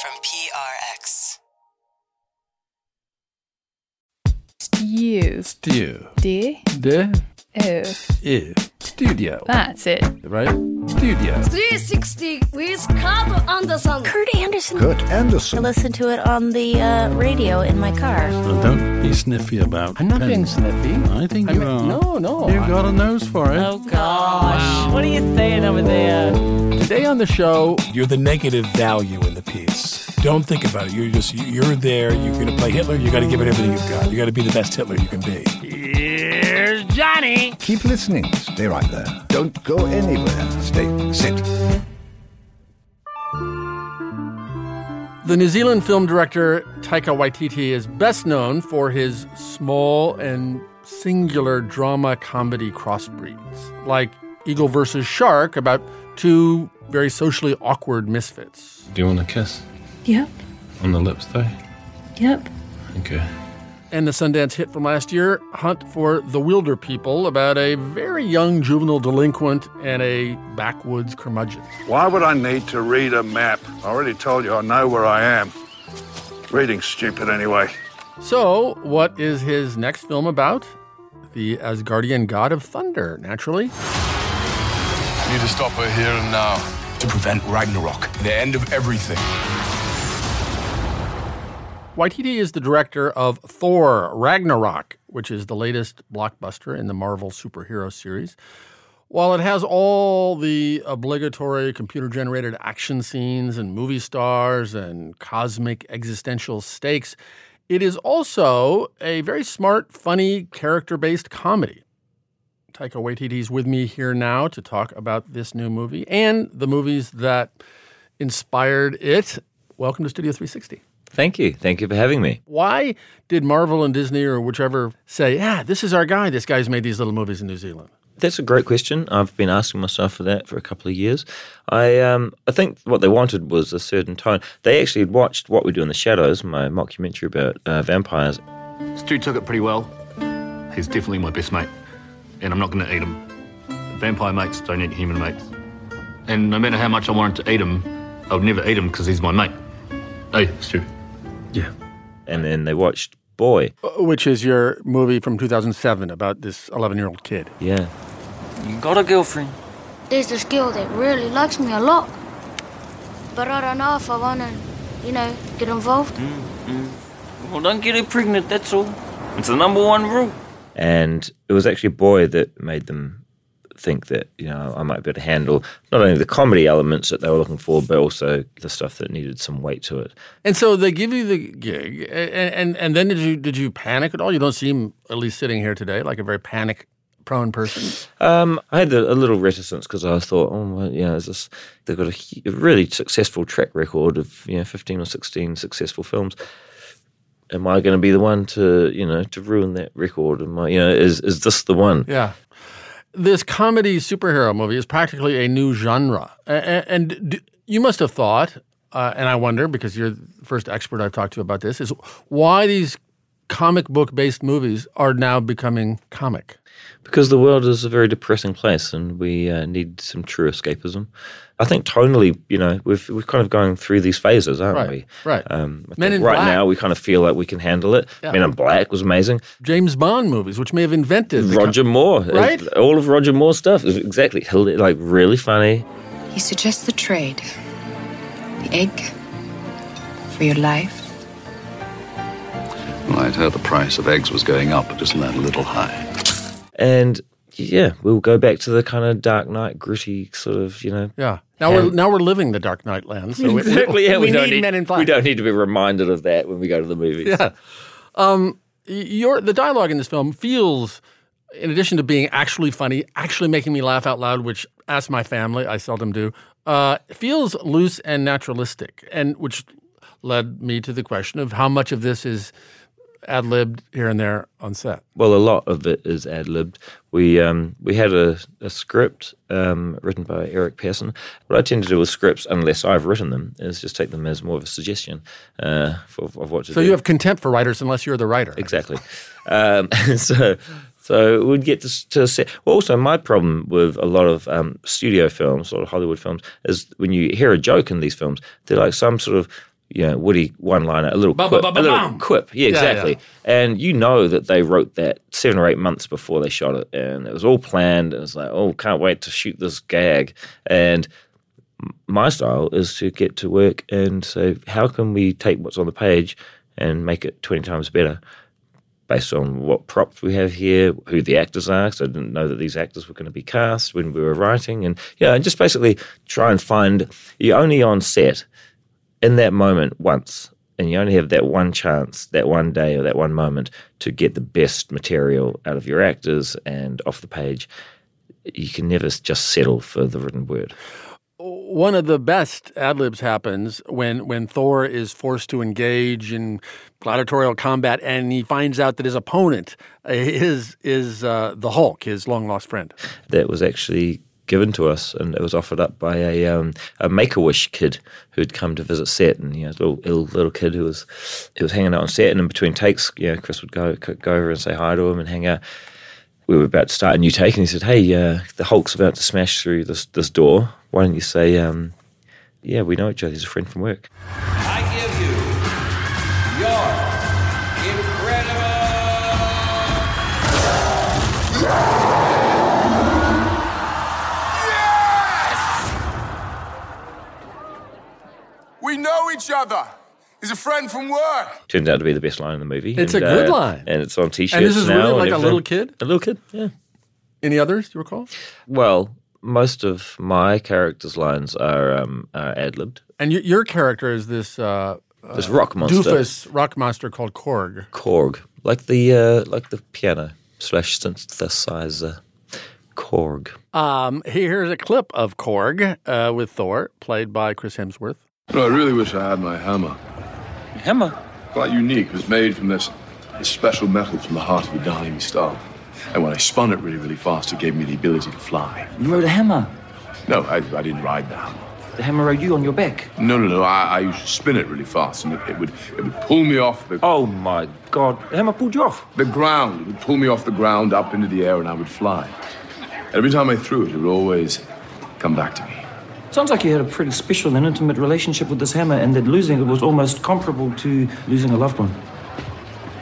from PRX. Stew. Stew. D. De. O. I. Studio. That's it. Right? Studio. 360 with Kurt Andersen. Kurt Andersen. Kurt Andersen. I Andersen. listen to it on the uh, radio in my car. Well, don't be sniffy about I'm not being sniffy. I think I you mean, are. no, no. You've got a nose for it. Oh gosh, what are you saying over there? Today on the show, You're the negative value in the piece. Don't think about it. You're just you're there. You're going to play Hitler. You got to give it everything you've got. You got to be the best Hitler you can be. here's Johnny. Keep listening. Stay right there. Don't go anywhere. Stay. Sit. The New Zealand film director Taika Waititi is best known for his small and singular drama comedy crossbreeds, like Eagle versus Shark, about two very socially awkward misfits. Do you want a kiss Yep. on the lips, though? Yep. Okay. And the Sundance hit from last year, Hunt for the Wilderpeople, about a very young juvenile delinquent and a backwoods curmudgeon. Why would I need to read a map? I already told you I know where I am. Reading's stupid anyway. So, what is his next film about? The Asgardian god of thunder, naturally. Need to stop her here and now to prevent Ragnarok, the end of everything. Waititi is the director of Thor Ragnarok, which is the latest blockbuster in the Marvel superhero series. While it has all the obligatory computer generated action scenes and movie stars and cosmic existential stakes, it is also a very smart, funny, character based comedy. Taika Waititi is with me here now to talk about this new movie and the movies that inspired it. Welcome to Studio 360. Thank you. Thank you for having me. Why did Marvel and Disney or whichever say, yeah, this is our guy. This guy's made these little movies in New Zealand? That's a great question. I've been asking myself for that for a couple of years. I um, I think what they wanted was a certain tone. They actually had watched What We Do in the Shadows, my mockumentary about uh, vampires. Stu took it pretty well. He's definitely my best mate, and I'm not going to eat him. Vampire mates don't eat human mates. And no matter how much I wanted to eat him, I would never eat him because he's my mate. Hey, Stu. Yeah. And then they watched Boy. Uh, Which is your movie from 2007 about this 11 year old kid. Yeah. You got a girlfriend? There's this girl that really likes me a lot. But I don't know if I want to, you know, get involved. Well, don't get her pregnant, that's all. It's the number one rule. And it was actually Boy that made them think that, you know, I might be able to handle not only the comedy elements that they were looking for, but also the stuff that needed some weight to it. And so they give you the gig, and, and, and then did you, did you panic at all? You don't seem, at least sitting here today, like a very panic prone person. Um, I had a, a little reticence because I thought, oh, well, you know, is this, they've got a, a really successful track record of you know fifteen or sixteen successful films. Am I going to be the one to you know to ruin that record? Am I, you know, is is this the one? Yeah. This comedy superhero movie is practically a new genre. And d- you must have thought, uh, and I wonder, because you're the first expert I've talked to about this, is why these comic book based movies are now becoming comic. Because the world is a very depressing place, and we uh, need some true escapism. I think tonally, you know, we've we're kind of going through these phases, aren't Right, we? right. Um, Men think in right Black. now, we kind of feel like we can handle it. Yeah. Men in Black was amazing. James Bond movies, which may have invented the co- Roger Moore, Right? All of Roger Moore's stuff is exactly hila- like really funny. He suggests the trade the egg for your life. Well, I'd heard the price of eggs was going up, but isn't that a little high? And yeah, we'll go back to the kind of Dark Knight, gritty sort of, you know. Yeah. Now we're now we're living the Dark Knight land. So we- exactly. Yeah, we, we, don't need, need Men in Black. We don't need to be reminded of that when we go to the movies. Yeah. Um, your the dialogue in this film feels, in addition to being actually funny, actually making me laugh out loud, which as my family, I seldom do. Uh, feels loose and naturalistic, and which led me to the question of how much of this is ad libbed here and there on set. Well, a lot of it is ad libbed. We um, we had a, a script um, written by Eric Pearson. What I tend to do with scripts, unless I've written them, is just take them as more of a suggestion uh, for, of what to So do. So you have contempt for writers unless you're the writer. Exactly. Um, so, so we'd get to, to set. Well, also, my problem with a lot of um, studio films, a lot of Hollywood films, is when you hear a joke in these films, they're like some sort of you know, Woody one liner, a little quip, a little quip. Yeah, Yeah, exactly. yeah. And you know that they wrote that seven or eight months before they shot it, and it was all planned. And it's like, oh, can't wait to shoot this gag. And my style is to get to work and say, how can we take what's on the page and make it twenty times better? Based on what props we have here, who the actors are, because I didn't know that these actors were going to be cast when we were writing, and yeah, and just basically try and find. You're only on set in that moment once, and you only have that one chance, that one day, or that one moment to get the best material out of your actors and off the page. You can never just settle for the written word. One of the best ad libs happens when when Thor is forced to engage in gladiatorial combat, and he finds out that his opponent uh, is is uh, the Hulk, his long lost friend. That was actually given to us, and it was offered up by a um, a Make a Wish kid who'd come to visit set, and you know, little ill little kid who was he was hanging out on set, and in between takes, you know, Chris would go go over and say hi to him and hang out. We were about to start a new take, and he said, "Hey, uh, the Hulk's about to smash through this this door. Why don't you say, um, yeah, we know each other. He's a friend from work." I give you your incredible. Each other. He's a friend from work. Turns out to be the best line in the movie. It's and, a good uh, line. and it's on t-shirts And this is now really like a little kid? A little kid, yeah. Any others you recall? Well, most of my characters' lines are um, are ad libbed. And y- your character is this uh, This uh, rock monster. doofus rock monster called Korg. Korg, like the uh, like the piano slash synthesizer. Korg. Um, here's a clip of Korg uh, with Thor, played by Chris Hemsworth. No, I really wish I had my hammer. Hammer? Quite unique. It was made from this, this special metal from the heart of a Darnley star. And when I spun it really, really fast, it gave me the ability to fly. You rode a hammer. No, I, I didn't ride the hammer. The hammer rode you on your back. No, no, no. I, I used to spin it really fast, and it, it would it would pull me off the. Oh my God! The hammer pulled you off. The ground. It would pull me off the ground up into the air, and I would fly. Every time I threw it, it would always come back to me. Sounds like you had a pretty special and intimate relationship with this hammer, and that losing it was almost comparable to losing a loved one.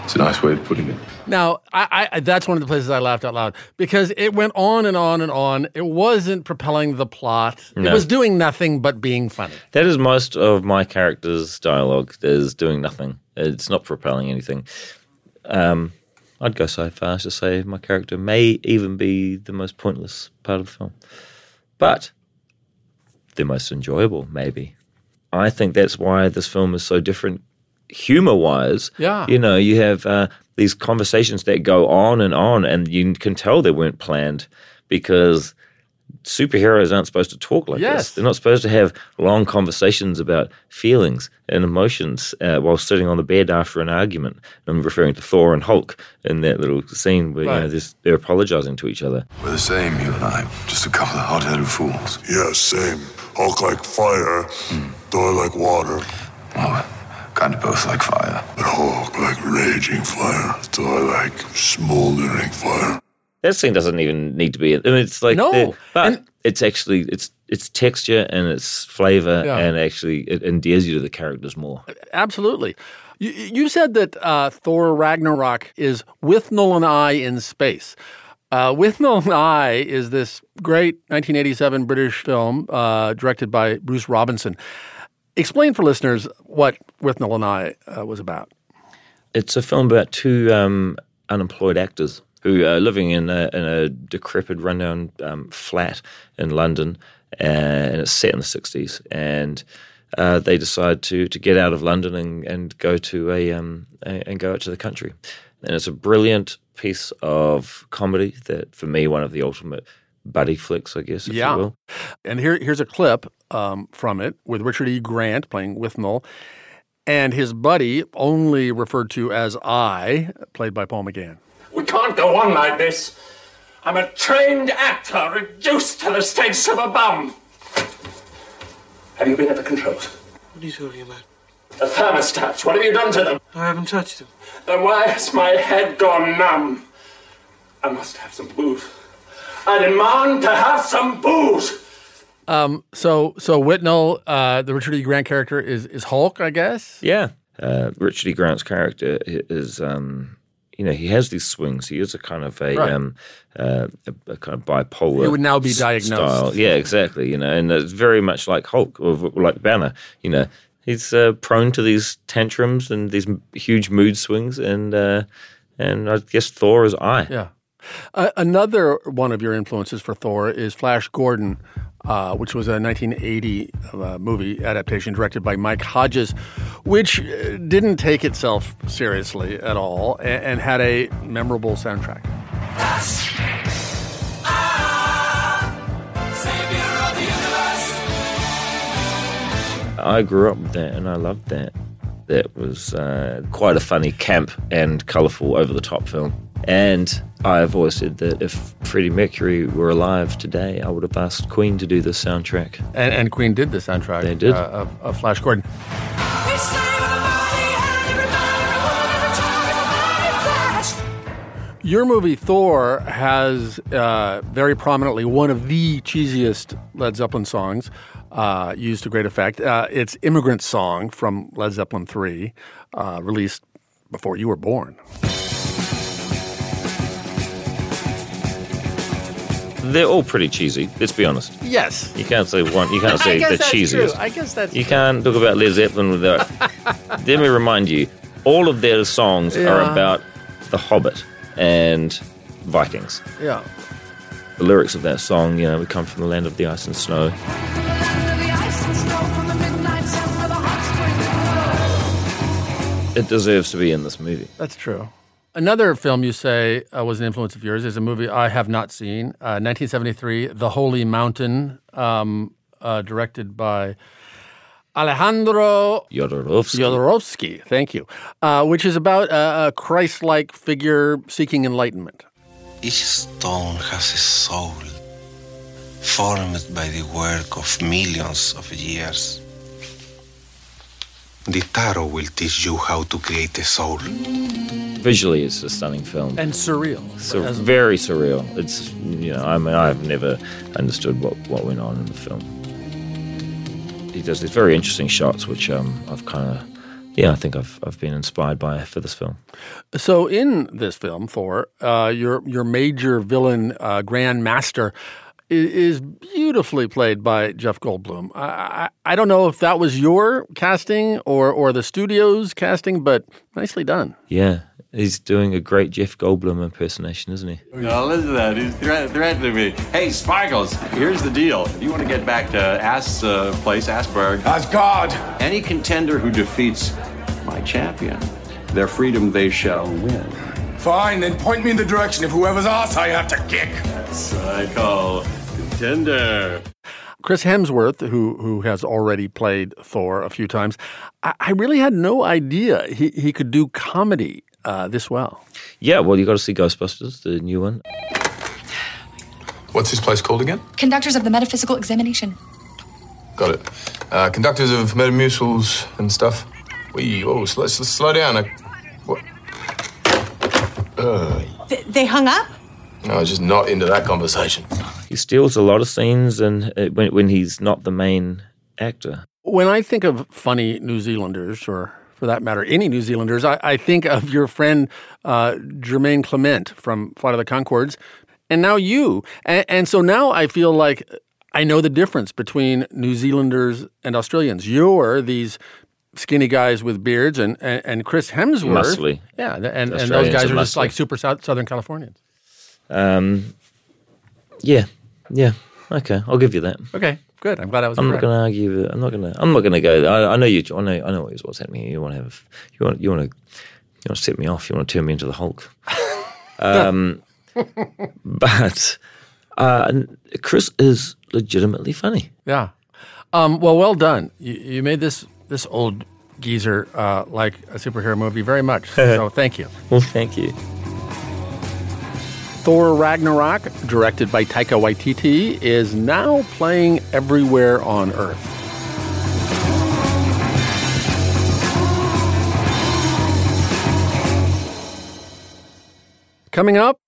It's a nice way of putting it. Now, I, I that's one of the places I laughed out loud because it went on and on and on. It wasn't propelling the plot. It was doing nothing but being funny. That is most of my character's dialogue. Is doing nothing. It's not propelling anything. Um, I'd go so far as to say my character may even be the most pointless part of the film, but the most enjoyable, maybe. I think that's why this film is so different, humor-wise. Yeah. you know, you have uh, these conversations that go on and on, and you can tell they weren't planned because superheroes aren't supposed to talk like Yes. this. They're not supposed to have long conversations about feelings and emotions uh, while sitting on the bed after an argument. I'm referring to Thor and Hulk in that little scene where you know, Right. there's- they're apologizing to each other. We're the same, you and I. Just a couple of hot-headed fools. Yeah, same. Hulk like fire, Thor like water. Well, kind of both like fire. But Hulk like raging fire, Thor like smoldering fire. That scene doesn't even need to be. I mean, it's like No, the- but it's actually it's it's texture and it's flavor Yeah. and actually it endears you to the characters more. Absolutely. You, you said that uh, Thor Ragnarok is Withnail and I in space. Uh, with Nolan I is this great 1987 British film uh, directed by Bruce Robinson. Explain for listeners what Withnail and I uh, was about. It's a film about two um, unemployed actors who are living in a, in a decrepit, rundown um, flat in London, and it's set in the '60s. And uh, they decide to to get out of London and, and go to a, um, a and go out to the country. And it's a brilliant piece of comedy that, for me, one of the ultimate buddy flicks, I guess, if yeah. you will. And here, here's a clip um, from it with Richard E. Grant playing Withnail and his buddy, only referred to as I, played by Paul McGann. We can't go on like this. I'm a trained actor reduced to the status of a bum. Have you been at the controls? What are you talking about? The thermostats, what have you done to them? I haven't touched them. Then why has my head gone numb? I must have some booze. I demand to have some booze. Um, so so Withnail, uh, the Richard E. Grant character is is Hulk, I guess. Yeah. Uh, Richard E. Grant's character is, um, you know, he has these swings. He is a kind of a, Right. um, uh, a, a kind of bipolar. He would now be diagnosed. Style. Yeah, exactly. You know, and it's very much like Hulk or like Banner. You know, he's uh, prone to these tantrums and these huge mood swings, and uh, and I guess Thor is I. Yeah. Uh, another one of your influences for Thor is Flash Gordon, uh, which was a 1980 uh, movie adaptation directed by Mike Hodges, which uh, didn't take itself seriously at all and, and had a memorable soundtrack. I grew up with that and I loved that. That was uh, quite a funny, camp, and colourful, over the top film. And I've always said that if Freddie Mercury were alive today, I would have asked Queen to do the soundtrack. And, and Queen did the soundtrack They did. Uh, of, of Flash Gordon. Your movie Thor has uh, very prominently one of the cheesiest Led Zeppelin songs uh, used to great effect. Uh, it's "Immigrant Song" from Led Zeppelin III, uh, released before you were born. They're all pretty cheesy. Let's be honest. Yes, You can't say one. You can't say the cheesiest. true. I guess that's You can't talk about Led Zeppelin without. Let me remind you, all of their songs are about the Hobbit and Vikings. yeah. The lyrics of that song, you know, we come from the land of the ice and snow. It deserves to be in this movie. That's true. Another film you say uh, was an influence of yours is a movie I have not seen, uh, 1973, The Holy Mountain, um, uh, directed by Alejandro Jodorowsky. Jodorowsky. Thank you, uh, which is about a, a Christ-like figure seeking enlightenment. Each stone has a soul, formed by the work of millions of years. The tarot will teach you how to create a soul. Visually, it's a stunning film. And surreal. So As- very surreal. It's you know, I mean, I've never understood what, what went on in the film. He does these very interesting shots, which um, I've kind of, yeah, I think I've I've been inspired by for this film. So in this film, Thor, uh, your your major villain, uh, Grand Master, is beautifully played by Jeff Goldblum. I, I, I don't know if that was your casting or or the studio's casting, but nicely done. Yeah, he's doing a great Jeff Goldblum impersonation, isn't he? No, listen to that. He's threat- threatening me. Hey, Sparkles, here's the deal. If you want to get back to Ass uh, place, Asperg. Asgard! Any contender who defeats my champion, their freedom they shall win. Fine, then point me in the direction of whoever's ass I have to kick. That's what I call contender. Chris Hemsworth, who who has already played Thor a few times, I, I really had no idea he, he could do comedy uh, this well. Yeah, well, you got to see Ghostbusters, the new one. What's this place called again? Conductors of the metaphysical examination. Got it. Uh, conductors of metamucils and stuff. Wee, whoa, sl- let's slow down. I, what? Uh, Th- they hung up? I was just not into that conversation. He steals a lot of scenes, and uh, when when he's not the main actor. When I think of funny New Zealanders, or for that matter, any New Zealanders, I, I think of your friend uh, Jermaine Clement from Flight of the Conchords, and now you. And, and so now I feel like I know the difference between New Zealanders and Australians. You're these skinny guys with beards, and, and, and Chris Hemsworth. Muscly. Yeah, and, and those guys are just like super South, Southern Californians. Um, yeah, yeah. Okay, I'll give you that. Okay, good. I'm glad I was I'm not going to argue. it. I'm not going to. I'm not going to go. I, I know you. I know. I know what's happening. here. You want to have. You want. You want to. You want to set me off. You want to turn me into the Hulk. um, but uh, Chris is legitimately funny. Yeah. Um, well, well done. You, you made this this old geezer uh, like a superhero movie very much. So thank you. Well, thank you. Thor Ragnarok, directed by Taika Waititi, is now playing everywhere on Earth. Coming up,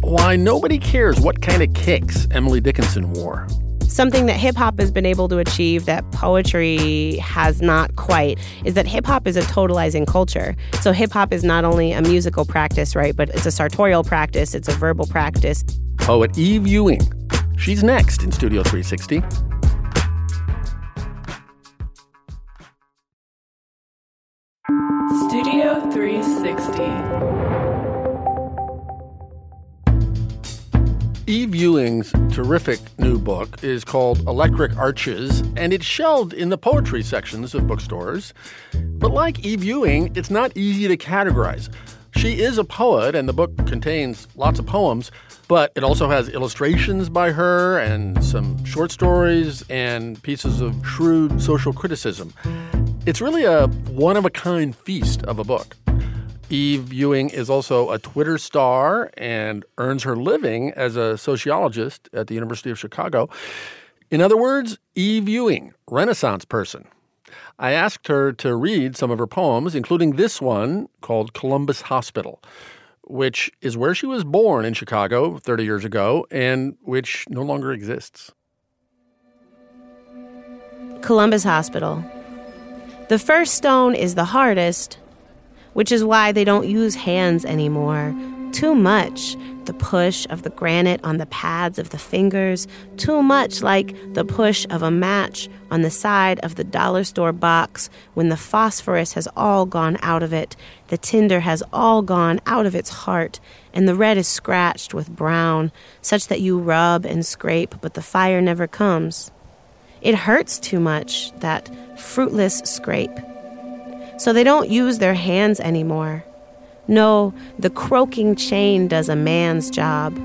why nobody cares what kind of kicks Emily Dickinson wore. Something that hip hop has been able to achieve that poetry has not quite is that hip hop is a totalizing culture. So hip hop is not only a musical practice, right, but it's a sartorial practice, it's a verbal practice. Poet Eve Ewing. She's next in Studio 360. Ewing's terrific new book is called Electric Arches, and it's shelved in the poetry sections of bookstores. But like Eve Ewing, it's not easy to categorize. She is a poet, and the book contains lots of poems, but it also has illustrations by her and some short stories and pieces of shrewd social criticism. It's really a one of a kind feast of a book. Eve Ewing is also a Twitter star and earns her living as a sociologist at the University of Chicago. In other words, Eve Ewing, Renaissance person. I asked her to read some of her poems, including this one called Columbus Hospital, which is where she was born in Chicago 30 years ago and which no longer exists. Columbus Hospital. The first stone is the hardest, which is why they don't use hands anymore. Too much. The push of the granite on the pads of the fingers, too much like the push of a match on the side of the dollar store box when the phosphorus has all gone out of it, the tinder has all gone out of its heart, and the red is scratched with brown, such that you rub and scrape, but the fire never comes. It hurts too much, that fruitless scrape. So they don't use their hands anymore. No, the croaking chain does a man's job.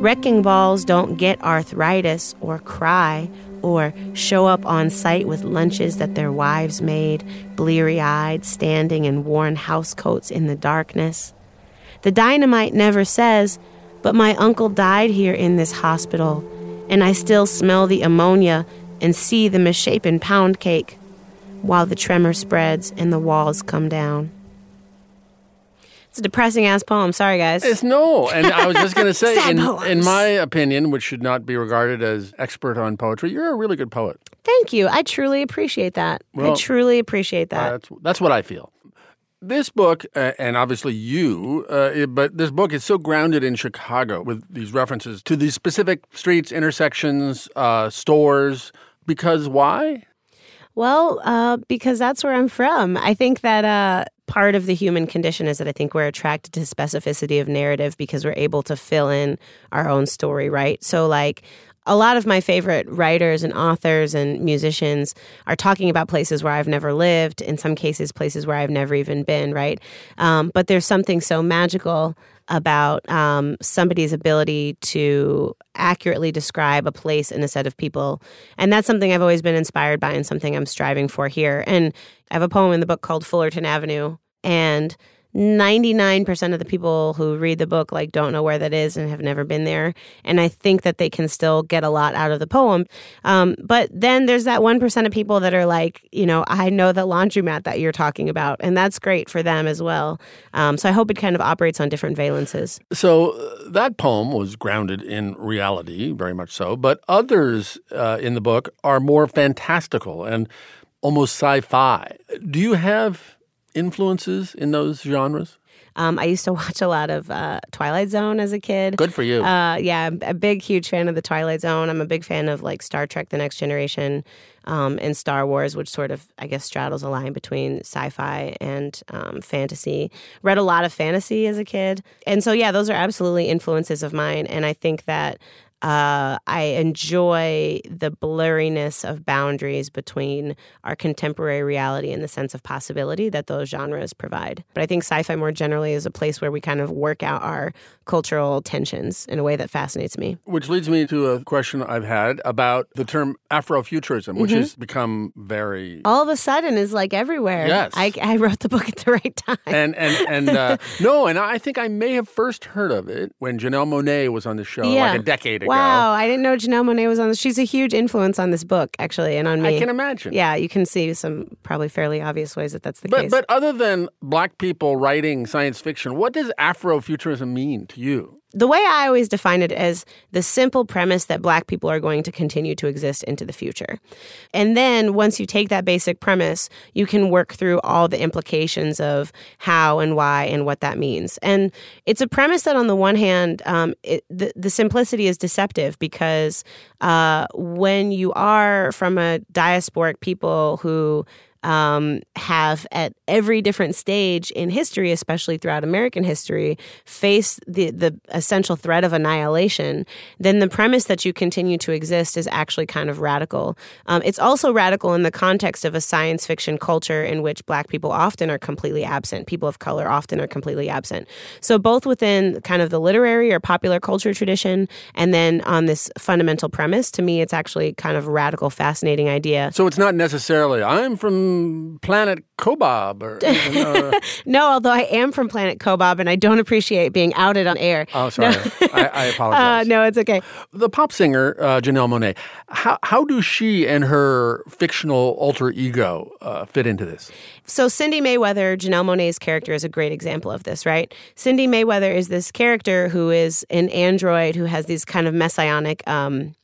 Wrecking balls don't get arthritis or cry or show up on site with lunches that their wives made, bleary eyed, standing in worn housecoats in the darkness. The dynamite never says, But my uncle died here in this hospital, and I still smell the ammonia and see the misshapen pound cake while the tremor spreads and the walls come down. It's a depressing ass poem. Sorry, guys. It's no. And I was just going to say, in, in my opinion, which should not be regarded as expert on poetry, you're a really good poet. Thank you. I truly appreciate that. I truly appreciate that. Uh, that's, that's what I feel. This book, uh, and obviously you, uh, it- but this book is so grounded in Chicago with these references to these specific streets, intersections, uh, stores. Because why? Well, uh, because that's where I'm from. I think that uh, part of the human condition is that I think we're attracted to specificity of narrative because we're able to fill in our own story, right? So, like, a lot of my favorite writers and authors and musicians are talking about places where I've never lived, in some cases, places where I've never even been, right? Um, but there's something so magical about um, somebody's ability to accurately describe a place and a set of people. And that's something I've always been inspired by and something I'm striving for here. And I have a poem in the book called Fullerton Avenue. And 99% of the people who read the book like don't know where that is and have never been there and i think that they can still get a lot out of the poem um, but then there's that 1% of people that are like you know i know the laundromat that you're talking about and that's great for them as well um, so i hope it kind of operates on different valences So uh, that poem was grounded in reality, very much so. But others uh, in the book are more fantastical and almost sci-fi. Do you have influences in those genres? Um, I used to watch a lot of uh, Twilight Zone as a kid. Good for you. Uh, yeah, I'm a big, huge fan of the Twilight Zone. I'm a big fan of like Star Trek: The Next Generation um, and Star Wars, which sort of, I guess, straddles a line between sci-fi and um, fantasy. Read a lot of fantasy as a kid, and so yeah, those are absolutely influences of mine. And I think that uh, I enjoy the blurriness of boundaries between our contemporary reality and the sense of possibility that those genres provide. But I think sci fi more generally is a place where we kind of work out our cultural tensions in a way that fascinates me. Which leads me to a question I've had about the term Afrofuturism, which Mhm. has become very All of a sudden is like everywhere. Yes. I, I wrote the book at the right time. and and and uh, no, and I think I may have first heard of it when Janelle Monáe was on the show like a decade ago. Wow, I didn't know Janelle Monáe was on this. She's a huge influence on this book, actually, and on me. I can imagine. Yeah, you can see some probably fairly obvious ways that that's the But case. but other than black people writing science fiction, what does Afrofuturism mean to you? The way I always define it as the simple premise that black people are going to continue to exist into the future. And then once you take that basic premise, you can work through all the implications of how and why and what that means. And it's a premise that, on the one hand, um, it, the, the simplicity is deceptive because uh, when you are from a diasporic people who um, have at every different stage in history, especially throughout American history, face the the essential threat of annihilation, then the premise that you continue to exist is actually kind of radical. Um, it's also radical in the context of a science fiction culture in which Black people often are completely absent. People of color often are completely absent. So both within kind of the literary or popular culture tradition, and then on this fundamental premise, to me, it's actually kind of a radical, fascinating idea. So it's not necessarily I'm from planet Kobob or uh, no, although I am from planet Kobob and I don't appreciate being outed on air. Oh, sorry. No. I, I apologize. Uh, no, it's okay. The pop singer uh, Janelle Monáe, how how do she and her fictional alter ego uh, fit into this? So Cindy Mayweather, Janelle Monáe's character, is a great example of this, right? Cindy Mayweather is this character who is an android who has these kind of messianic um,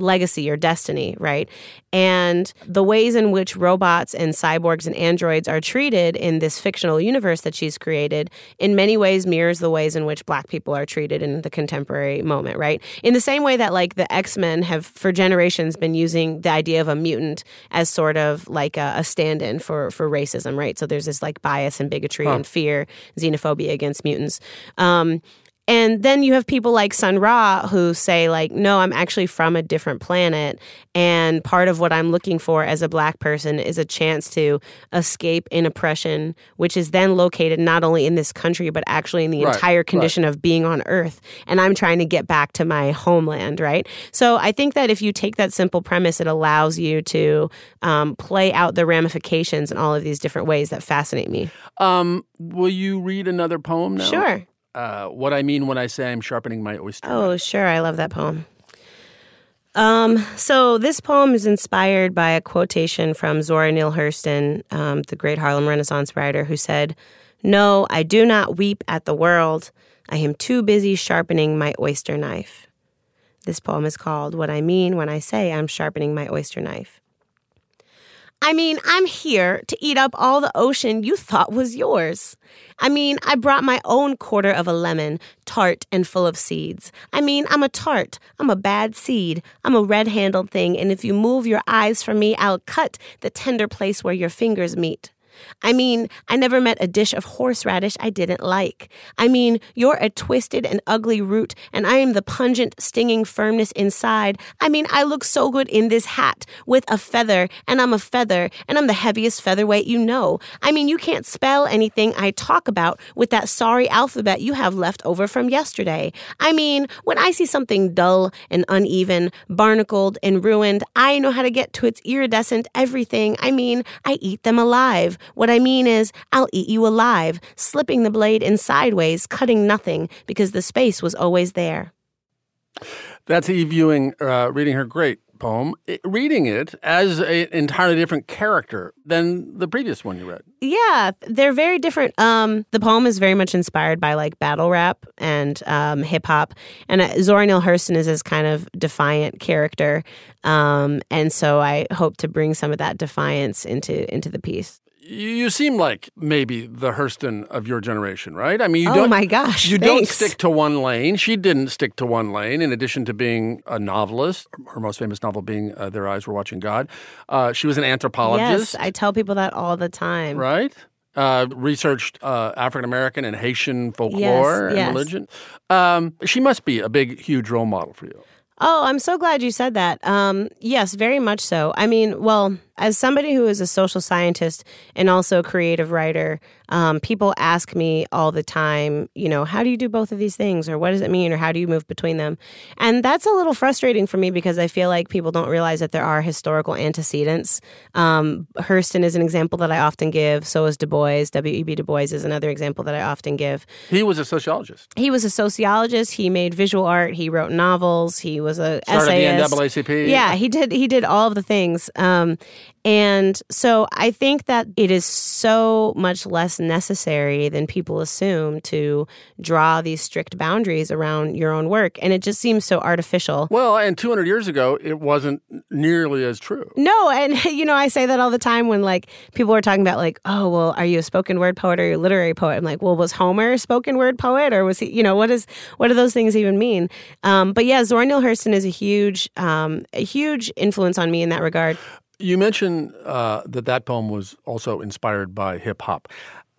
legacy or destiny, right? And the ways in which robots and cyborgs and androids are treated in this fictional universe that she's created in many ways mirrors the ways in which black people are treated in the contemporary moment, right? In the same way that like the X-Men have for generations been using the idea of a mutant as sort of like a, a stand-in for for racism, right? So there's this like bias and bigotry Huh. and fear, xenophobia against mutants. Um, and then you have people like Sun Ra who say, like, no, I'm actually from a different planet. And part of what I'm looking for as a black person is a chance to escape in oppression, which is then located not only in this country, but actually in the Right, entire condition of being on Earth. And I'm trying to get back to my homeland, right? So I think that if you take that simple premise, it allows you to um, play out the ramifications in all of these different ways that fascinate me. Um, will you read another poem now? Sure. Uh, what I mean when I say I'm sharpening my oyster. Oh, sure. I love that poem. Um, so this poem is inspired by a quotation from Zora Neale Hurston, um, the great Harlem Renaissance writer, who said, "No, I do not weep at the world. I am too busy sharpening my oyster knife." This poem is called "What I Mean When I Say I'm Sharpening My Oyster Knife." I mean, I'm here to eat up all the ocean you thought was yours. I mean, I brought my own quarter of a lemon, tart and full of seeds. I mean, I'm a tart. I'm a bad seed. I'm a red handled thing, and if you move your eyes from me, I'll cut the tender place where your fingers meet. I mean, I never met a dish of horseradish I didn't like. I mean, you're a twisted and ugly root, and I am the pungent, stinging firmness inside. I mean, I look so good in this hat with a feather, and I'm a feather, and I'm the heaviest featherweight you know. I mean, you can't spell anything I talk about with that sorry alphabet you have left over from yesterday. I mean, when I see something dull and uneven, barnacled and ruined, I know how to get to its iridescent everything. I mean, I eat them alive. What I mean is, I'll eat you alive, slipping the blade in sideways, cutting nothing, because the space was always there. That's Eve Ewing uh, reading her great poem, it- reading it as an entirely different character than the previous one you read. Yeah, they're very different. Um, the poem is very much inspired by like battle rap and um, hip hop, and uh, Zora Neale Hurston is this kind of defiant character, um, and so I hope to bring some of that defiance into into the piece. You, seem like maybe the Hurston of your generation, right? I mean, you Oh don't. Oh my gosh, you don't stick to one lane. She didn't stick to one lane. In addition to being a novelist, her most famous novel being uh, "Their Eyes Were Watching God," uh, she was an anthropologist. Yes, I tell people that all the time. right? Uh, researched uh, African American and Haitian folklore and yes. religion. Um, she must be a big, huge role model for you. Oh, I'm so glad you said that. Um, yes, very much so. I mean, well, as somebody who is a social scientist and also a creative writer, um, people ask me all the time, you know, how do you do both of these things, or what does it mean, or how do you move between them? And that's a little frustrating for me because I feel like people don't realize that there are historical antecedents. Um, Hurston is an example that I often give. So is Du Bois. W.E.B. Du Bois is another example that I often give. He was a sociologist. He was a sociologist. He made visual art. He wrote novels. He was a Started the. NAACP. Yeah, he did. He did all of the things. Um, And so I think that it is so much less necessary than people assume to draw these strict boundaries around your own work. And it just seems so artificial. Well, and 200 years ago, it wasn't nearly as true. No, and you know, I say that all the time when like people are talking about like, oh, well, are you a spoken word poet or are you a literary poet? I'm like, well, was Homer a spoken word poet or was he, you know, what is what do those things even mean? Um, but yeah, Zora Neale Hurston is a huge, um, a huge influence on me in that regard. You mentioned uh, that that poem was also inspired by hip hop.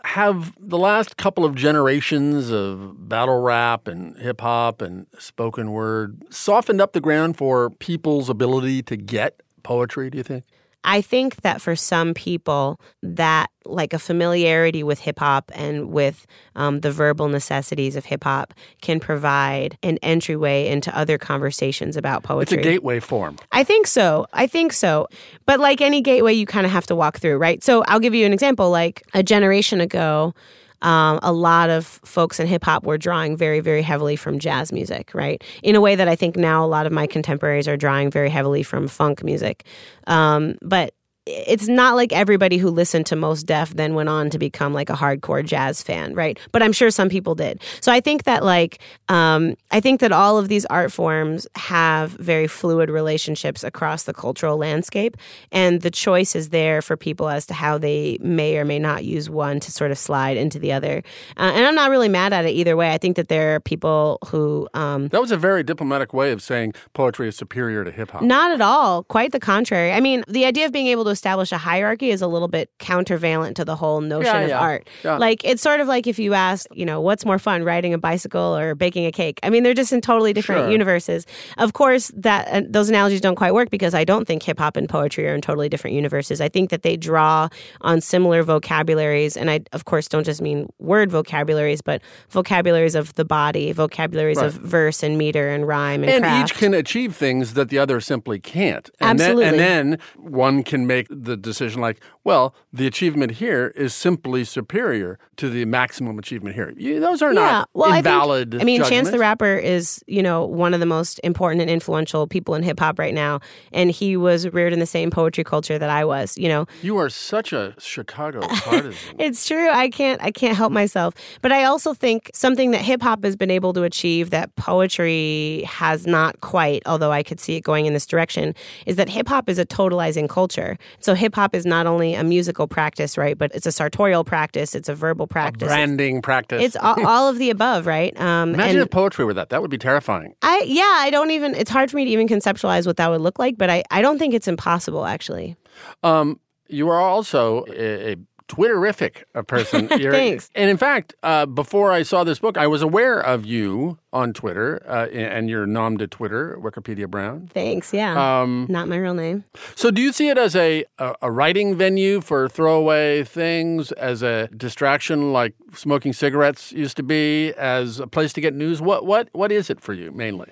Have the last couple of generations of battle rap and hip hop and spoken word softened up the ground for people's ability to get poetry, do you think? I think that for some people, that like a familiarity with hip hop and with um, the verbal necessities of hip hop can provide an entryway into other conversations about poetry. It's a gateway form. I think so. I think so. But like any gateway, you kind of have to walk through, right? So I'll give you an example. Like a generation ago, um, a lot of folks in hip hop were drawing very, very heavily from jazz music, right? In a way that I think now a lot of my contemporaries are drawing very heavily from funk music. Um, but it's not like everybody who listened to Mos Def then went on to become like a hardcore jazz fan, right? But I'm sure some people did. So I think that like um, I think that all of these art forms have very fluid relationships across the cultural landscape, and the choice is there for people as to how they may or may not use one to sort of slide into the other. Uh, and I'm not really mad at it either way. I think that there are people who um, that was a very diplomatic way of saying poetry is superior to hip hop. Not at all. Quite the contrary. I mean, the idea of being able to establish a hierarchy is a little bit countervalent to the whole notion Yeah, of yeah. art. Yeah. Like it's sort of like if you ask, you know, what's more fun, riding a bicycle or baking a cake? I mean, they're just in totally different Sure. universes. Of course, that uh, those analogies don't quite work because I don't think hip hop and poetry are in totally different universes. I think that they draw on similar vocabularies, and I, of course, don't just mean word vocabularies, but vocabularies of the body, vocabularies of verse and meter and rhyme and, and each can achieve things that the other simply can't. And Absolutely. Then, and then one can make the decision like, well, the achievement here is simply superior to the maximum achievement here. You, those are not well, invalid. I, think, I mean, Chance the Rapper is, you know, one of the most important and influential people in hip hop right now. And he was reared in the same poetry culture that I was, you know. You are such a Chicago partisan. It's true. I can't I can't help myself. But I also think something that hip hop has been able to achieve that poetry has not quite, although I could see it going in this direction, is that hip hop is a totalizing culture. So hip hop is not only a musical practice, right, but it's a sartorial practice, it's a verbal practice. Branding practice. It's all, all of the above, right? Um, Imagine and- if poetry were that. That would be terrifying. I yeah, I don't even it's hard for me to even conceptualize what that would look like, but I, I don't think it's impossible actually. Um, you are also a, a Twitterific a person. Thanks. And in fact, uh, before I saw this book, I was aware of you on Twitter uh, and your nom de Twitter, Wikipedia Brown. Thanks, yeah. Um, Not my real name. So, do you see it as a, a a writing venue for throwaway things, as a distraction like smoking cigarettes used to be, as a place to get news? What what what is it for you mainly?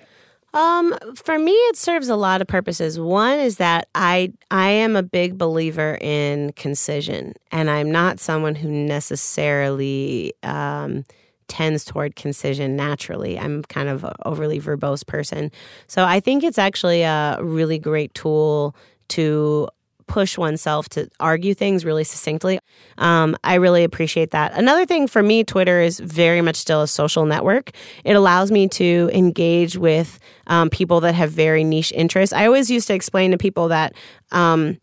Um, for me, it serves a lot of purposes. One is that I I am a big believer in concision, and I'm not someone who necessarily um, tends toward concision naturally. I'm kind of a overly verbose person, so I think it's actually a really great tool to push oneself to argue things really succinctly. Um, I really appreciate that. Another thing for me, Twitter is very much still a social network. It allows me to engage with um, people that have very niche interests. I always used to explain to people that um,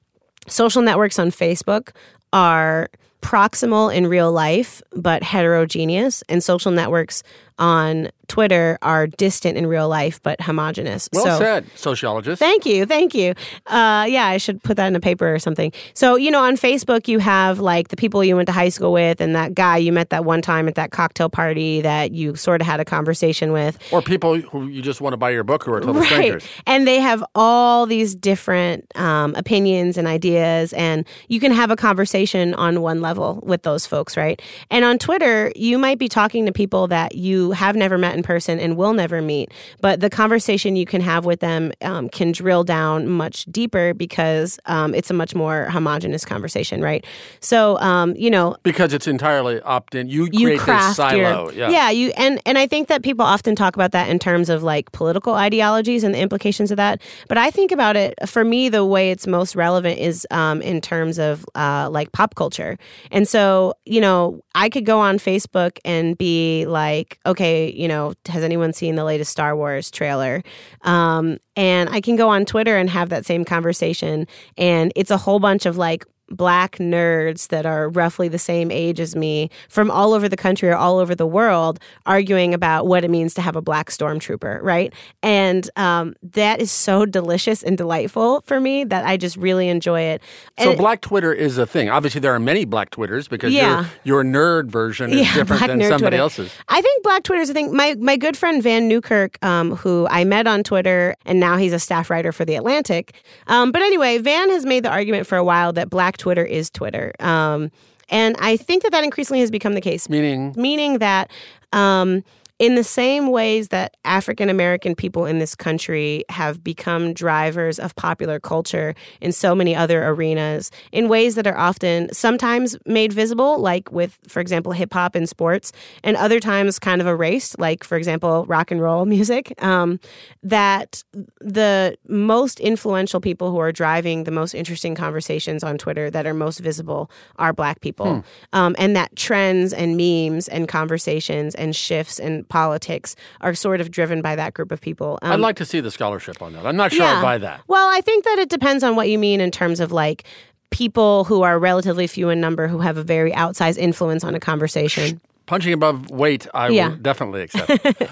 social networks on Facebook are proximal in real life but heterogeneous and social networks on Twitter are distant in real life but homogenous. Well so, said, sociologist. Thank you, thank you. Uh, yeah, I should put that in a paper or something. So you know, on Facebook, you have like the people you went to high school with, and that guy you met that one time at that cocktail party that you sort of had a conversation with, Or people who you just want to buy your book who are total strangers. and they have all these different um, opinions and ideas, and you can have a conversation on one level with those folks, right? And on Twitter, you might be talking to people that you you have never met in person and will never meet. But the conversation you can have with them um, can drill down much deeper because um, it's a much more homogenous conversation, right? So, um, you know, Because it's entirely opt in. You you craft this silo. your yeah. you and and I think that people often talk about that in terms of like political ideologies and the implications of that. But I think about it for me the way it's most relevant is um, in terms of uh, like pop culture. And so you know I could go on Facebook and be like, okay, you know, has anyone seen the latest Star Wars trailer? Um, and I can go on Twitter and have that same conversation, and it's a whole bunch of like black nerds that are roughly the same age as me from all over the country or all over the world arguing about what it means to have a black stormtrooper, right? And um, that is so delicious and delightful for me that I just really enjoy it. So black Twitter is a thing. Obviously, there are many black Twitters because Yeah. your your nerd version is Yeah, different than somebody Twitter. else's. I think Black Twitter is a thing. My my good friend Vann Newkirk, um, who I met on Twitter, and now he's a staff writer for the Atlantic. Um, but anyway, Vann has made the argument for a while that Black Twitter is Twitter, um, and I think that that increasingly has become the case. Meaning, meaning that. Um, in the same ways that African American people in this country have become drivers of popular culture in so many other arenas, in ways that are often sometimes made visible, like with, for example, hip hop and sports, and other times kind of erased, like, for example, rock and roll music, um, that the most influential people who are driving the most interesting conversations on Twitter that are most visible are Black people. Hmm. Um, and that trends and memes and conversations and shifts and politics are sort of driven by that group of people. Um, I'd like to see the scholarship on that. I'm not sure I buy that. Well, I think that it depends on what you mean in terms of like people who are relatively few in number who have a very outsized influence on a conversation. Punching above weight, I Yeah. will definitely accept.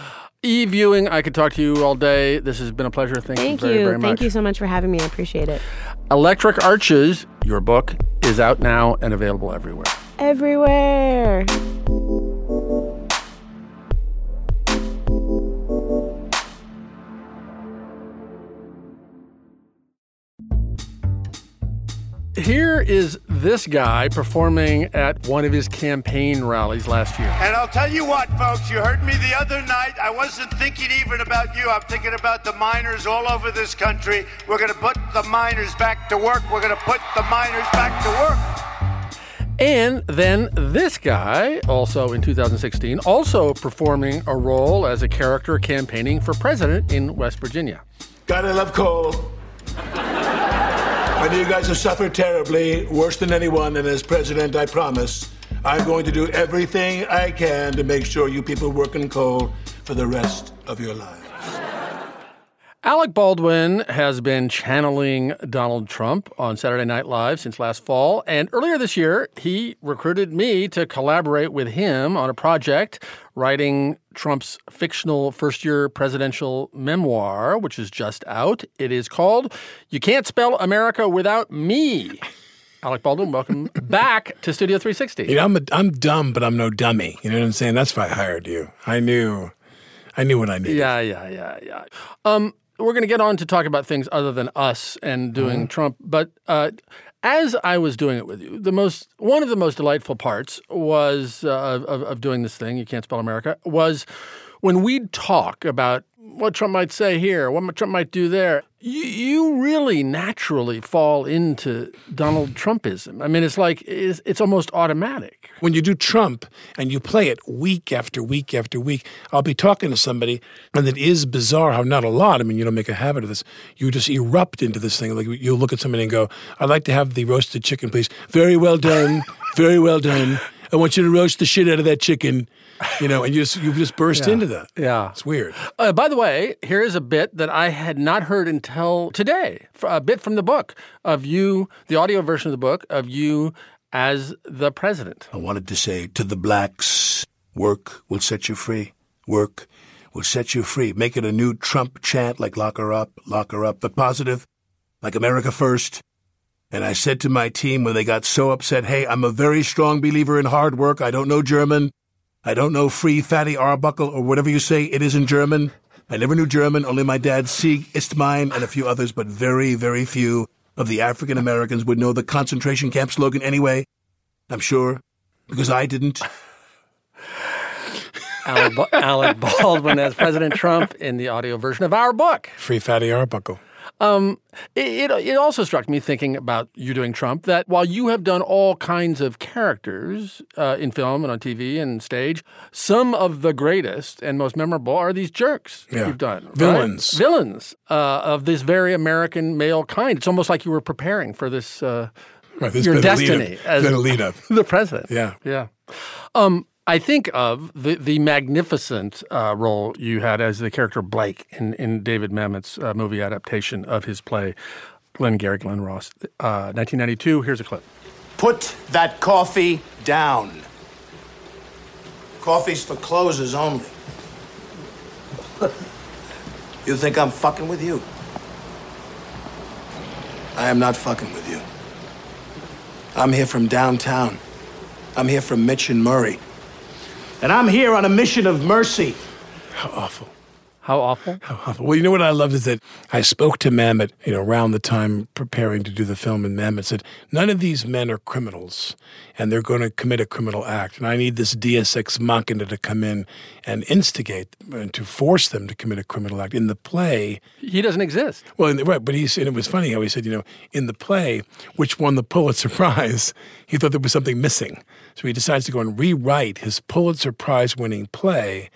e viewing, I could talk to you all day. This has been a pleasure. Thank, Thank you very, you. very much. Thank you so much for having me. I appreciate it. Electric Arches, your book, is out now and available everywhere. Everywhere. Here is this guy performing at one of his campaign rallies last year. And I'll tell you what, folks, you heard me the other night. I wasn't thinking even about you. I'm thinking about the miners all over this country. We're going to put the miners back to work. We're going to put the miners back to work. And then this guy, also in 2016, also performing a role as a character campaigning for president in West Virginia. Gotta love coal. I know you guys have suffered terribly, worse than anyone, and as president, I promise I'm going to do everything I can to make sure you people work in coal for the rest of your lives. Alec Baldwin has been channeling Donald Trump on Saturday Night Live since last fall. And earlier this year, he recruited me to collaborate with him on a project writing Trump's fictional first year presidential memoir, which is just out. It is called You Can't Spell America Without Me. Alec Baldwin, welcome back to Studio 360. You know, I'm, a, I'm dumb, but I'm no dummy. You know what I'm saying? That's why I hired you. I knew, I knew what I needed. Yeah, yeah, yeah, yeah. Um, we're going to get on to talk about things other than us and doing Mm-hmm. Trump, but uh, as I was doing it with you, the most one of the most delightful parts was uh, of, of doing this thing. You can't spell America was when we'd talk about what Trump might say here, what Trump might do there. You, you really naturally fall into Donald Trumpism. I mean, it's like it's, it's almost automatic. When you do Trump and you play it week after week after week, I'll be talking to somebody, and it is bizarre how not a lot. I mean, you don't make a habit of this. You just erupt into this thing. Like you look at somebody and go, "I'd like to have the roasted chicken, please." Very well done. Very well done. I want you to roast the shit out of that chicken. You know, and you just you just burst Yeah. into that. Yeah. It's weird. Uh, by the way, here is a bit that I had not heard until today. A bit from the book of you, the audio version of the book of you as the president. I wanted to say to the blacks, work will set you free. Work will set you free. Make it a new Trump chant like lock her up, lock her up, but positive, like America first. And I said to my team when they got so upset, hey, I'm a very strong believer in hard work. I don't know German. I don't know free fatty Arbuckle or whatever you say it is in German. I never knew German, only my dad Sieg ist mein and a few others, but very, very few of the African Americans would know the concentration camp slogan anyway. I'm sure, because I didn't. Alec, Ba- Alec Baldwin as President Trump in the audio version of our book. Free Fatty Arbuckle. Um, it, it, it also struck me thinking about you doing Trump that while you have done all kinds of characters uh, in film and on TV and stage, some of the greatest and most memorable are these jerks Yeah. you've done. right? Villains. Villains uh, of this very American male kind. It's almost like you were preparing for this, uh, Right, this your lead up- destiny as a lead up. the president. Yeah. Yeah. Um, I think of the the magnificent uh, role you had as the character Blake in, in David Mamet's uh, movie adaptation of his play Glengarry Glen Ross, uh, 1992. Here's a clip. Put that coffee down. Coffee's for closers only. you think I'm fucking with you? I am not fucking with you. I'm here from downtown. I'm here from Mitch and Murray. And I'm here on a mission of mercy. How awful. How awful? How awful. Well, you know what I loved is that I spoke to Mamet, you know, around the time preparing to do the film, and Mamet said, none of these men are criminals, and they're going to commit a criminal act. And I need this Deus Ex Machina to come in and instigate and to force them to commit a criminal act. In the play, He doesn't exist. well, in the, right, but he said it was funny how he said, you know, in the play, which won the Pulitzer Prize, he thought there was something missing. So he decides to go and rewrite his Pulitzer Prize winning play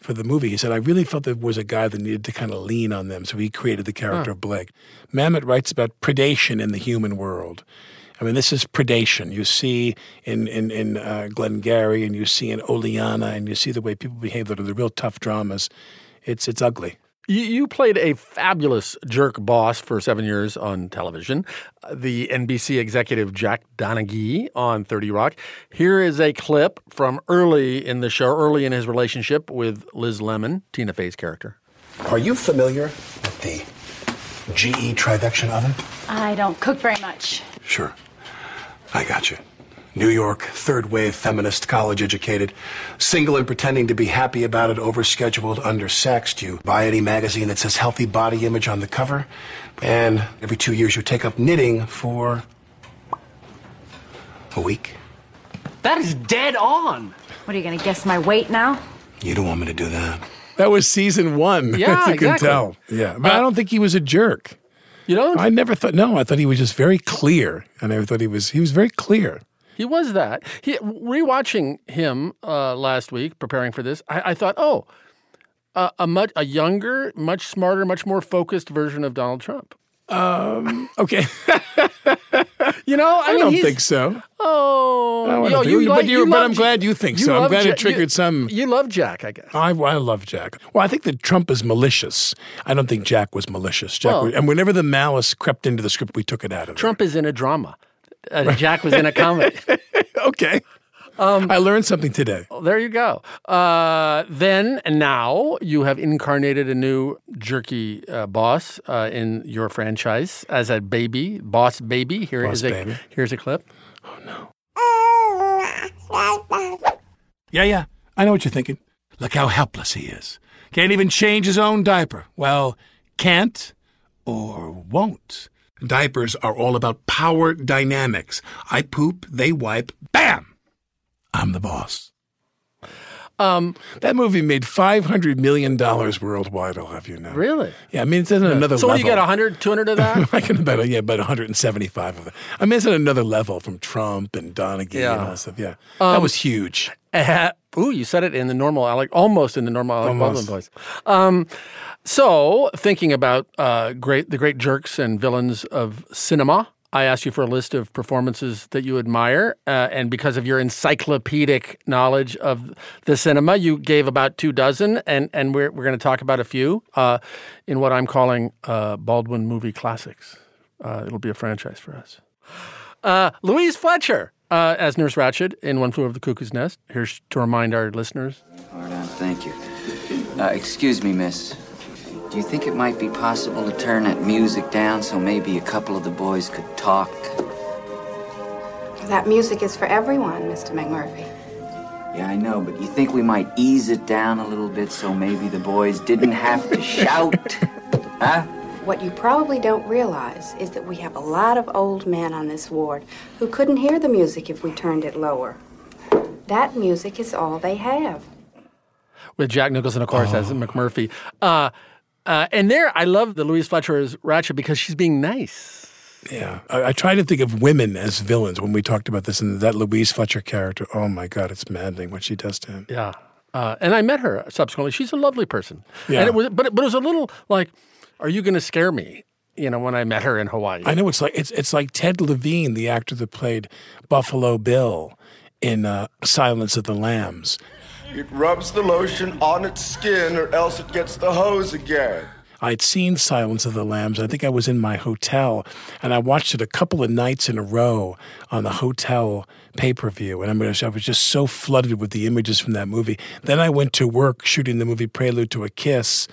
for the movie. He said, I really felt there was a guy that needed to kind of lean on them. So he created the character Huh. of Blake. Mamet writes about predation in the human world. I mean, this is predation. You see in in in uh, Glengarry, and you see in Oleanna, and you see the way people behave that are the real tough dramas. It's it's ugly. You, you played a fabulous jerk boss for seven years on television. Uh, The NBC executive Jack Donaghy on 30 Rock. Here is a clip from early in the show, early in his relationship with Liz Lemon, Tina Fey's character. Are you familiar with the GE Trivection oven? I don't cook very much. Sure. I got you. New York, third wave feminist, college educated, single and pretending to be happy about it, overscheduled, undersexed. You buy any magazine that says healthy body image on the cover, and every two years you take up knitting for a week. That is dead on. What are you going to guess my weight now? You don't want me to do that. That was season one. Yeah, you exactly. can tell. Yeah, but I uh, don't think he was a jerk. You don't? I never thought. No, I thought he was just very clear. I never thought he was. He was very clear. He was that. He rewatching him uh, last week, preparing for this. I, I thought, oh, a, a much a younger, much smarter, much more focused version of Donald Trump. Um. Okay. You know, I, I mean, don't think so. Oh, I don't yo, think- you but like- you- you but I'm glad you think you so. I'm glad Ja- it triggered you- some. You love Jack, I guess. I, I love Jack. Well, I think that Trump is malicious. I don't think Jack was malicious. Jack, Well- was- and whenever the malice crept into the script, we took it out of it. Trump is in a drama. Uh, Jack was in a comedy. okay. Um, I learned something today. There you go. Uh, then and now you have incarnated a new jerky uh, boss uh, in your franchise as a baby, boss baby. Here is Boss a baby. here's a clip. Oh no. Yeah, yeah. I know what you're thinking. Look how helpless he is. Can't even change his own diaper. Well, can't or won't. Diapers are all about power dynamics. I poop, they wipe, bam! I'm the boss. Um, that movie made five hundred million dollars worldwide. I'll have you know. Really? Yeah, I mean it's at another so what, level. you get 100, 200 of that? I can about yeah, about 175 of it. I mean, it's at another level from Trump and Donaghy Yeah. and all that stuff. Yeah, that Um, was huge. Uh, ooh, you said it in the normal Alec, almost in the normal Alec Almost. Baldwin voice. Um, so, thinking about uh, great the great jerks and villains of cinema, I asked you for a list of performances that you admire, uh, and because of your encyclopedic knowledge of the cinema, you gave about two dozen, and and we're we're going to talk about a few uh, in what I'm calling uh, Baldwin movie classics. Uh, it'll be a franchise for us. Uh, Louise Fletcher as Nurse Ratched in One Flew Over the Cuckoo's Nest. Here's to remind our listeners. Thank you. Excuse me, miss. Do you think it might be possible to turn that music down so maybe a couple of the boys could talk? That music is for everyone, Mr. McMurphy. Yeah, I know, but you think we might ease it down a little bit so maybe the boys didn't have to shout? Huh? What you probably don't realize is that we have a lot of old men on this ward who couldn't hear the music if we turned it lower. That music is all they have. with Jack Nicholson, of course, as McMurphy. Uh, uh, and there, I love the Louise Fletcher as Ratched because she's being nice. Yeah, I, I try to think of women as villains when we talked about this, and that Louise Fletcher character. Oh my God, it's maddening what she does to him. Yeah. Uh, and I met her subsequently. She's a lovely person. Yeah. And it was, but, it, but it was a little like, are you going to scare me? You know, when I met her in Hawaii. I know it's like it's it's like Ted Levine, the actor that played Buffalo Bill in uh, Silence of the Lambs. It rubs the lotion on its skin, or else it gets the hose again. I'd seen Silence of the Lambs. I think I was in my hotel, and I watched it a couple of nights in a row on the hotel pay per view. And I, mean, I was just so flooded with the images from that movie. Then I went to work shooting the movie Prelude to a Kiss.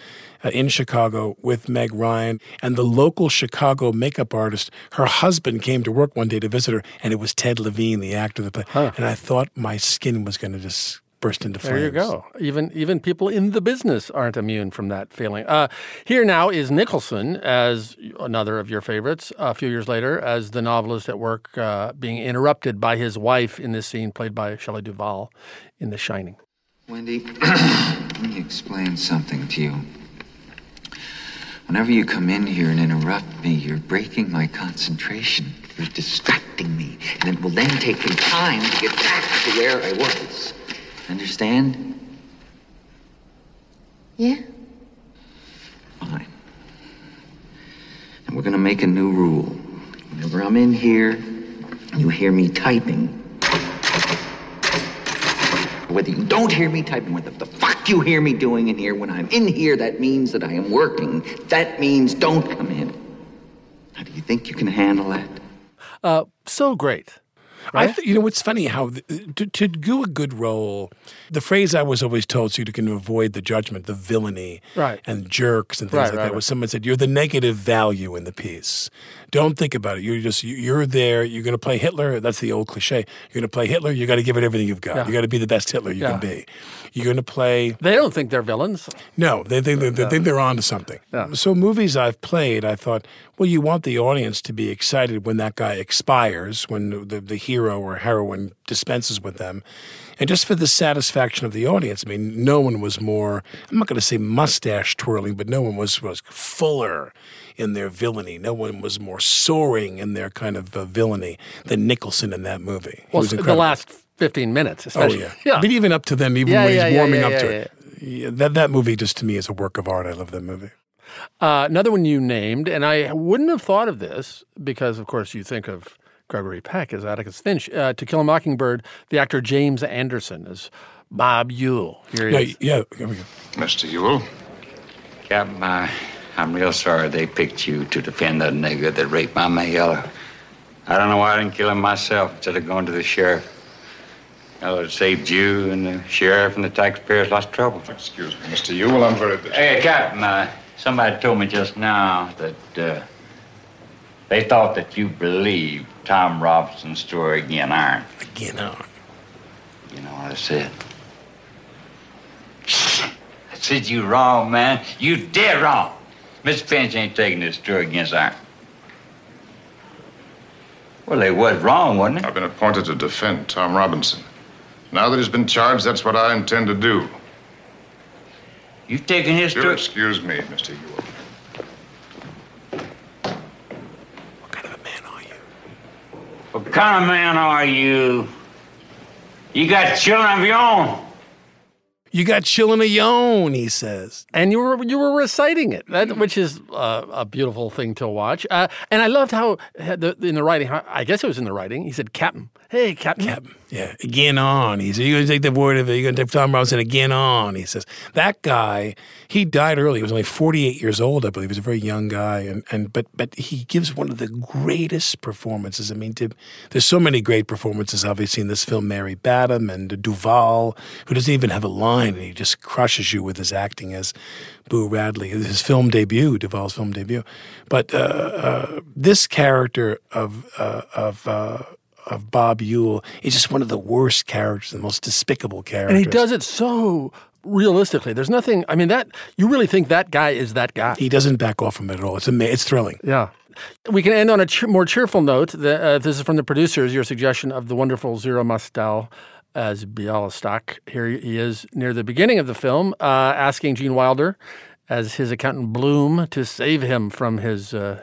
Uh, in Chicago with Meg Ryan and the local Chicago makeup artist. Her husband came to work one day to visit her, and it was Ted Levine, the actor that played. And I thought my skin was going to just burst into flames. There you go. Even even people in the business aren't immune from that feeling. Uh, here now is Nicholson as another of your favorites. A few years later, as the novelist at work, uh, being interrupted by his wife in this scene, played by Shelley Duvall in The Shining. Wendy, let me explain something to you. Whenever you come in here and interrupt me, you're breaking my concentration. You're distracting me. And it will then take me time to get back to where I was. Understand? Yeah? Fine. And we're gonna make a new rule. Whenever I'm in here, you hear me typing. Whether you don't hear me typing, whether the fuck you hear me doing in here, when I'm in here, that means that I am working. That means don't come in. How do you think you can handle that? Uh, so great. I th- you know what's funny how to, to do a good role, the phrase I was always told so you can avoid the judgment, the villainy, Right. and jerks and things Right, like right, that. right. Was someone said you're the negative value in the piece. Don't think about it. You're just you- you're there. You're going to play Hitler. That's the old cliche. You're going to play Hitler. You got to give it everything you've got. Yeah. You got to be the best Hitler you Yeah. can be. You're going to play. They don't think they're villains. No, they think they, they think they're onto something. So movies I've played, I thought, well, you want the audience to be excited when that guy expires, when the, the hero or heroine dispenses with them, and just for the satisfaction of the audience. I mean, no one was more. I'm not going to say mustache twirling, but no one was was fuller in their villainy. No one was more soaring in their kind of uh, villainy than Nicholson in that movie. He Well, the last 15 minutes, Oh especially. yeah. but even up to them, even Yeah, when yeah, he's yeah, warming yeah, up yeah, to yeah. it, yeah, that that movie just to me is a work of art. I love that movie. Uh, another one you named, and I wouldn't have thought of this because, of course, you think of Gregory Peck as Atticus Finch. Uh, to Kill a Mockingbird, the actor James Anderson is Bob Ewell. Here he Yeah, is. yeah. Here we go. Mr. Ewell? Captain, I, I'm real sorry they picked you to defend that nigger that raped my Mayella. I don't know why I didn't kill him myself instead of going to the sheriff. Well, it saved you and the sheriff and the taxpayers lots of trouble. Excuse me, Mr. Ewell, I'm very busy. Hey, Captain, uh, somebody told me just now that uh, they thought that you believed Tom Robinson's story again, Iron. Again, Iron. You know what I said? I said you wrong, man. You dead wrong. Miss Finch ain't taking this story against Iron. Well, they was wrong, wasn't it? I've been appointed to defend Tom Robinson. Now that he's been charged, that's what I intend to do. You've taken his You'll excuse me, Mr. Ewell. What kind of a man are you? What kind of man are you? You got children of your own. You got chillin' a yon, he says. And you were you were reciting it, that, which is uh, a beautiful thing to watch. Uh, and I loved how uh, the, in the writing, I guess it was in the writing, he said, Captain. Hey, Captain. Captain. Yeah, again on. He said, You're going to take the word of it. You're going to take Tom Robinson again on. He says, That guy, he died early. He was only 48 years old, I believe. He was a very young guy. And, and but but he gives one of the greatest performances. I mean, to, there's so many great performances, obviously, in this film. Mary Badham and Duvall, who doesn't even have a line, and he just crushes you with his acting as Boo Radley, his film debut, Duvall's film debut. But uh, uh, this character of, uh, of, uh, of Bob Ewell is just one of the worst characters, the most despicable characters. And he does it so realistically. There's nothing, I mean, that you really think that guy is that guy. He doesn't back off from it at all. It's ama- it's thrilling. Yeah. We can end on a cheer, more cheerful note. The, uh, this is from the producers, your suggestion of the wonderful Zero Mostel. as Bialystok. Here he is near the beginning of the film, uh, asking Gene Wilder, as his accountant Bloom, to save him from his uh,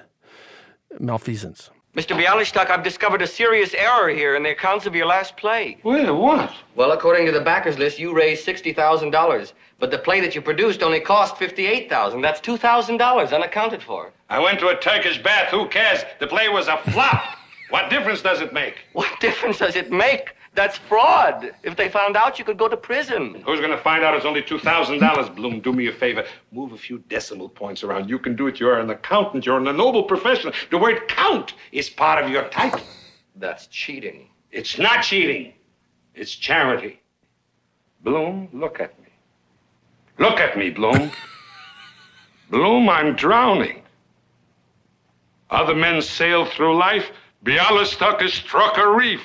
malfeasance. Mr. Bialystok, I've discovered a serious error here in the accounts of your last play. Well, what? Well, according to the backers list, you raised $60,000. But the play that you produced only cost $58,000. That's $2,000 unaccounted for. I went to a Turkish bath. Who cares? The play was a flop. what difference does it make? What difference does it make? That's fraud. If they found out, you could go to prison. Who's going to find out it's only $2,000? Bloom, do me a favor. Move a few decimal points around. You can do it. You're an accountant. You're in a noble profession. The word count is part of your title. That's cheating. It's not cheating. It's charity. Bloom, look at me. Look at me, Bloom. Bloom, I'm drowning. Other men sail through life. Bialystok has struck a reef.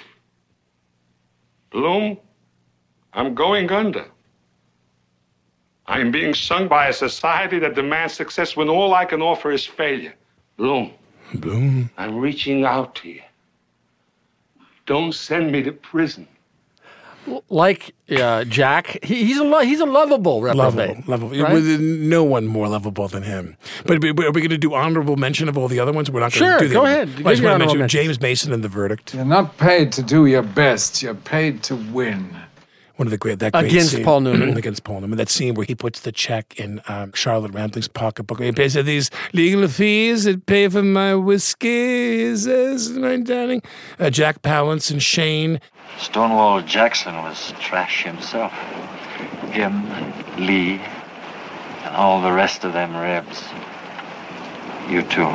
Bloom, I'm going under. I'm being sung by a society that demands success when all I can offer is failure. Bloom. Bloom. I'm reaching out to you. Don't send me to prison. Like uh, Jack, he, he's a lo- he's a lovable reprobate. Lovable, lovable. right? With no one more lovable than him. But, but are we going to do honorable mention of all the other ones? We're not going Sure, to do go them. ahead. I just want to mention mentions. James Mason and the verdict. You're not paid to do your best. You're paid to win. One of the great that great Against scene- Paul Newman. against Paul Newman. That scene where he puts the check in um, Charlotte Rampling's pocketbook. He pays her these legal fees that pay for my whiskey. He says, my darling. Uh, Jack Palance and Shane. Stonewall Jackson was trash himself. Him, Lee, and all the rest of them rebs. You too.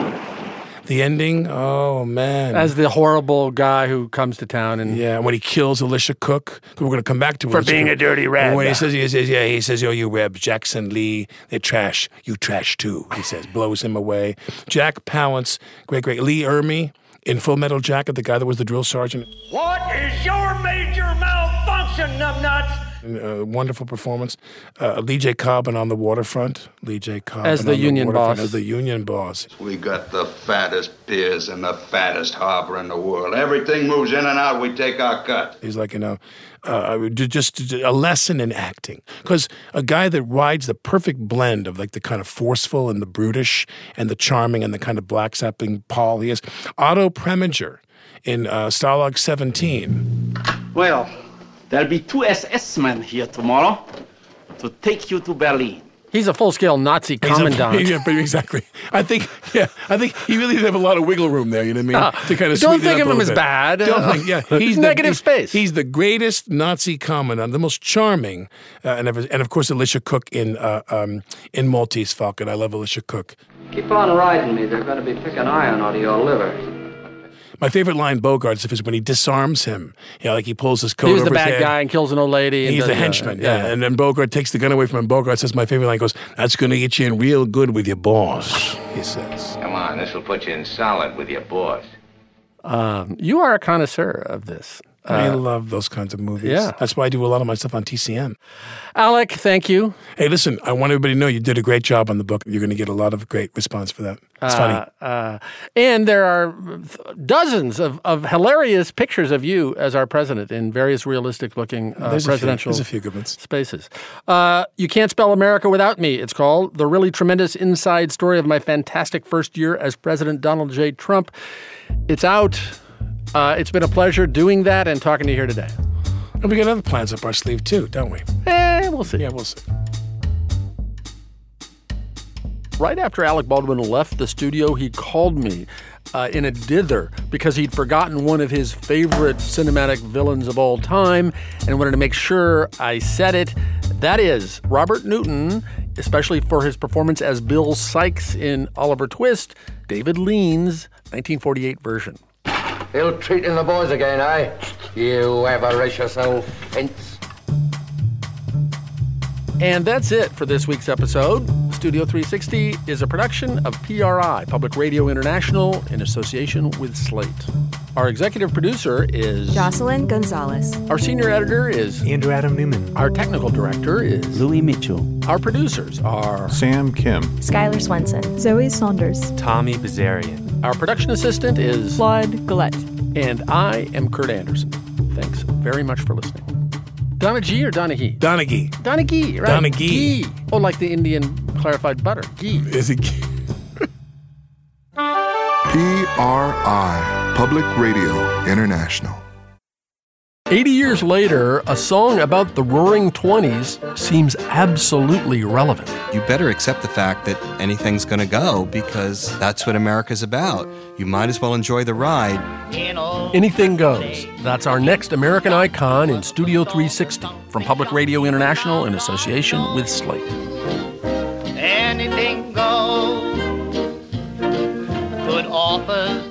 The ending. Oh man. As the horrible guy who comes to town and Yeah, when he kills Elisha Cook, we're going to come back to For Elisha being Cook. a dirty rat. When he says, he says, yeah, he says, yo, you Reb, Jackson Lee, they're trash. You trash too. He says, blows him away. Jack Palance, great, great. Lee Ermey in Full Metal Jacket, the guy that was the drill sergeant. What is your major malfunction, numbnuts? Uh, wonderful performance. Uh, Lee J. Cobb in on the waterfront. Lee J. Cobb As the on union waterfront boss. As the union boss. We got the fattest piers and the fattest harbor in the world. Everything moves in and out. We take our cut. He's like, you know, uh, just a lesson in acting. Because a guy that rides the perfect blend of like the kind of forceful and the brutish and the charming and the kind of black sapping Paul he is. Otto Preminger in uh, Stalag 17. Well, there'll be two SS men here tomorrow to take you to Berlin. he's a full scale Nazi He's a- commandant. yeah, exactly. I think, yeah, I think he really did have a lot of wiggle room there. You know what I mean? Ah, to kind of don't sweeten it think up of him little as bad. Don't think, yeah, he's the, Negative he's- space. He's the greatest Nazi commandant, the most charming, uh, and, of, and of course Elisha Cook in uh, um, in Maltese Falcon. I love Elisha Cook. Keep on riding me. They're going to be picking iron out of your liver. My favorite line Bogarts is when he disarms him. You know, like he pulls his coat. he was the over his bad guy and kills an old lady. and He's does, the henchman, yeah. And then Bogart takes the gun away from him. Bogart says, "My favorite line goes, that's going to get you in real good with your boss." He says. Come on, this will put you in solid with your boss. Um, you are a connoisseur of this. I Uh, love those kinds of movies. yeah. That's why I do a lot of my stuff on TCM. Alec, thank you. Hey, listen, I want everybody to know you did a great job on the book. You're going to get a lot of great response for that. It's funny. Uh, uh, and there are dozens of, of hilarious pictures of you as our president in various realistic looking uh, There's a few- presidential there's a few good ones. spaces. Uh, you Can't Spell America Without Me, it's called. The really tremendous inside story of my fantastic first year as President Donald J. Trump. It's out. Uh, it's been a pleasure doing that and talking to you here today. And we got other plans up our sleeve too, don't we? Eh, we'll see. Yeah, we'll see. Right after Alec Baldwin left the studio, he called me uh, in a dither because he'd forgotten one of his favorite cinematic villains of all time and wanted to make sure I said it. That is Robert Newton, especially for his performance as Bill Sikes in Oliver Twist, David Lean's 1948 version. Ill treating the boys again, eh? You avaricious old fence. And that's it for this week's episode. Studio 360 is a production of PRI, Public Radio International, in association with Slate. Our executive producer is Jocelyn Gonzalez. Our senior editor is Andrew Adam Newman. Our technical director is Louis Mitchell. Our producers are Sam Kim. Skylar Swenson. Zoe Saunders. Tommy Bazarian. Our production assistant is Claude Gillette. And I am Kurt Andersen. Thanks very much for listening. Donaghy or Donaghy? Donaghy. Donaghy, right? Donaghy. Ghee. Oh, like the Indian clarified butter. Ghee. Is it? PRI, Public Radio International. 80 years later, a song about the roaring 20s seems absolutely relevant. You better accept the fact that anything's going to go because that's what America's about. You might as well enjoy the ride. Anything goes. That's our next American icon in Studio 360 from Public Radio International in association with Slate. Anything goes. Good offers